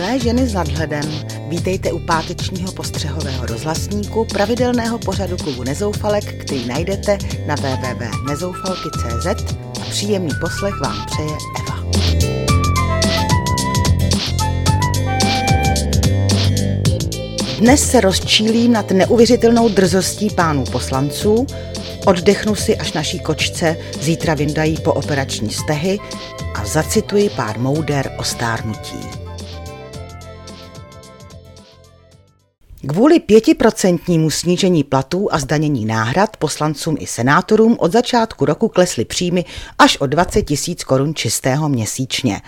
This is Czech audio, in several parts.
Milé ženy s nadhledem, vítejte u pátečního postřehového rozhlasníku pravidelného pořadu klubu Nezoufalek, který najdete na www.nezoufalky.cz a příjemný poslech vám přeje Eva. Dnes se rozčílím nad neuvěřitelnou drzostí pánů poslanců, oddechnu si, až naší kočce zítra vyndají po operační stehy a zacituji pár mouder o stárnutí. Kvůli pětiprocentnímu snížení platů a zdanění náhrad poslancům i senátorům od začátku roku klesly příjmy až o 20 tisíc korun čistého měsíčně.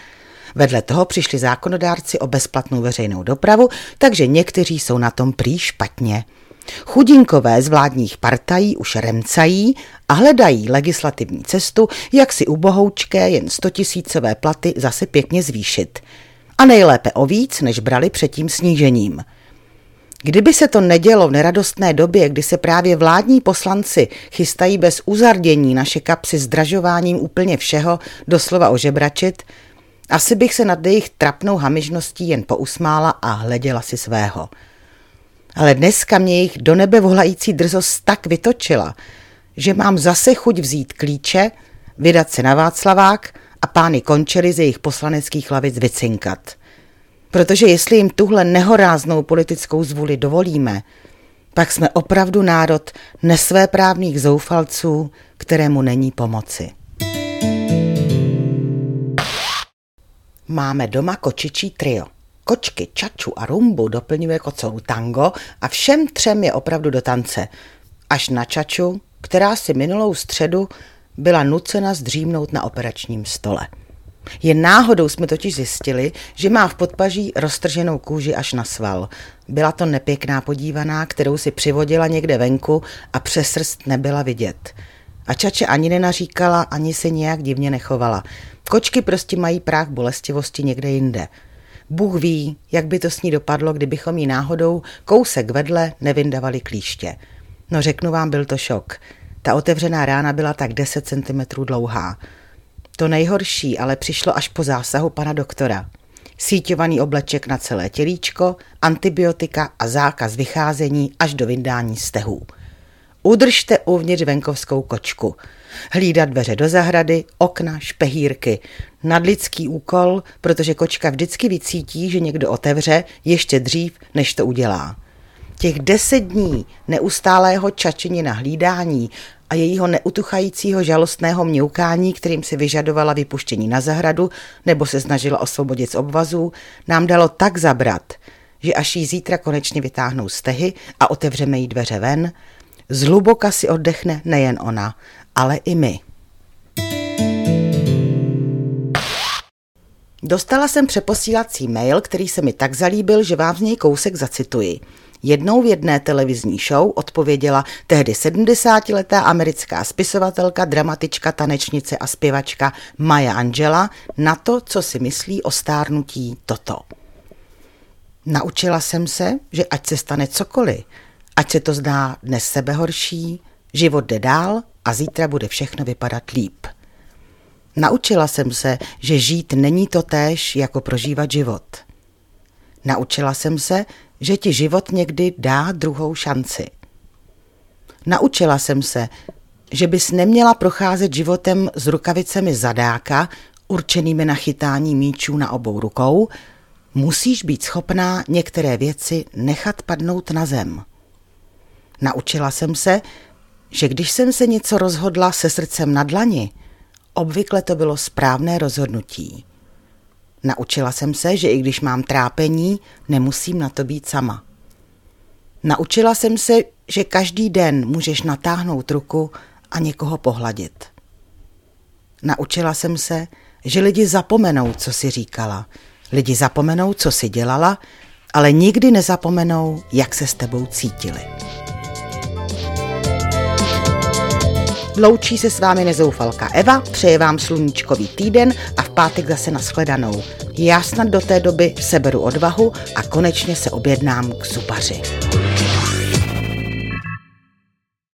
Vedle toho přišli zákonodárci o bezplatnou veřejnou dopravu, takže někteří jsou na tom prý špatně. Chudinkové z vládních partají už remcají a hledají legislativní cestu, jak si ubohoučké jen 100 tisícové platy zase pěkně zvýšit. A nejlépe o víc, než brali před tím snížením – Kdyby se to nedělo v neradostné době, kdy se právě vládní poslanci chystají bez uzardění naše kapsy zdražováním úplně všeho, doslova ožebračit, asi bych se nad jejich trapnou hamižností jen pousmála a hleděla si svého. Ale dneska mě jejich do nebe volající drzost tak vytočila, že mám zase chuť vzít klíče, vydat se na Václavák a pány končely z jejich poslaneckých lavic vycinkat – Protože jestli jim tuhle nehoráznou politickou zvůli dovolíme, pak jsme opravdu národ nesvéprávných zoufalců, kterému není pomoci. Máme doma kočičí trio. Kočky, čaču a rumbu doplňuje kocou tango a všem třem je opravdu do tance. Až na čaču, která si minulou středu byla nucena zdřímnout na operačním stole. Jen náhodou jsme totiž zjistili, že má v podpaží roztrženou kůži až na sval. Byla to nepěkná podívaná, kterou si přivodila někde venku a přes srst nebyla vidět. A Čače ani nenaříkala, ani se nějak divně nechovala. Kočky prostě mají práh bolestivosti někde jinde. Bůh ví, jak by to s ní dopadlo, kdybychom jí náhodou kousek vedle nevyndavali klíště. No řeknu vám, byl to šok. Ta otevřená rána byla tak 10 cm dlouhá. To nejhorší ale přišlo až po zásahu pana doktora. Síťovaný obleček na celé tělíčko, antibiotika a zákaz vycházení až do vyndání stehů. Udržte uvnitř venkovskou kočku. Hlídat dveře do zahrady, okna, špehírky. Nadlidský úkol, protože kočka vždycky vycítí, že někdo otevře ještě dřív, než to udělá. Těch deset dní neustálého čačení na hlídání a jejího neutuchajícího žalostného mňoukání, kterým si vyžadovala vypuštění na zahradu nebo se snažila osvobodit z obvazů, nám dalo tak zabrat, že až jí zítra konečně vytáhnou stehy a otevřeme jí dveře ven, zhluboka si oddechne nejen ona, ale i my. Dostala jsem přeposílací mail, který se mi tak zalíbil, že vám z něj kousek zacituji. Jednou v jedné televizní show odpověděla tehdy 70-letá americká spisovatelka, dramatička, tanečnice a zpěvačka Maya Angela na to, co si myslí o stárnutí toto. Naučila jsem se, že ať se stane cokoliv, ať se to zdá dnes sebehorší, život jde dál a zítra bude všechno vypadat líp. Naučila jsem se, že žít není to též jako prožívat život. Naučila jsem se, že ti život někdy dá druhou šanci. Naučila jsem se, že bys neměla procházet životem s rukavicemi zadáka, určenými na chytání míčů na obou rukou, musíš být schopná některé věci nechat padnout na zem. Naučila jsem se, že když jsem se něco rozhodla se srdcem na dlani, obvykle to bylo správné rozhodnutí. Naučila jsem se, že i když mám trápení, nemusím na to být sama. Naučila jsem se, že každý den můžeš natáhnout ruku a někoho pohladit. Naučila jsem se, že lidi zapomenou, co si říkala. Lidi zapomenou, co si dělala, ale nikdy nezapomenou, jak se s tebou cítili. Loučí se s vámi nezoufalka Eva, přeje vám sluníčkový týden a v pátek zase nashledanou. Já snad do té doby seberu odvahu a konečně se objednám k zubaři.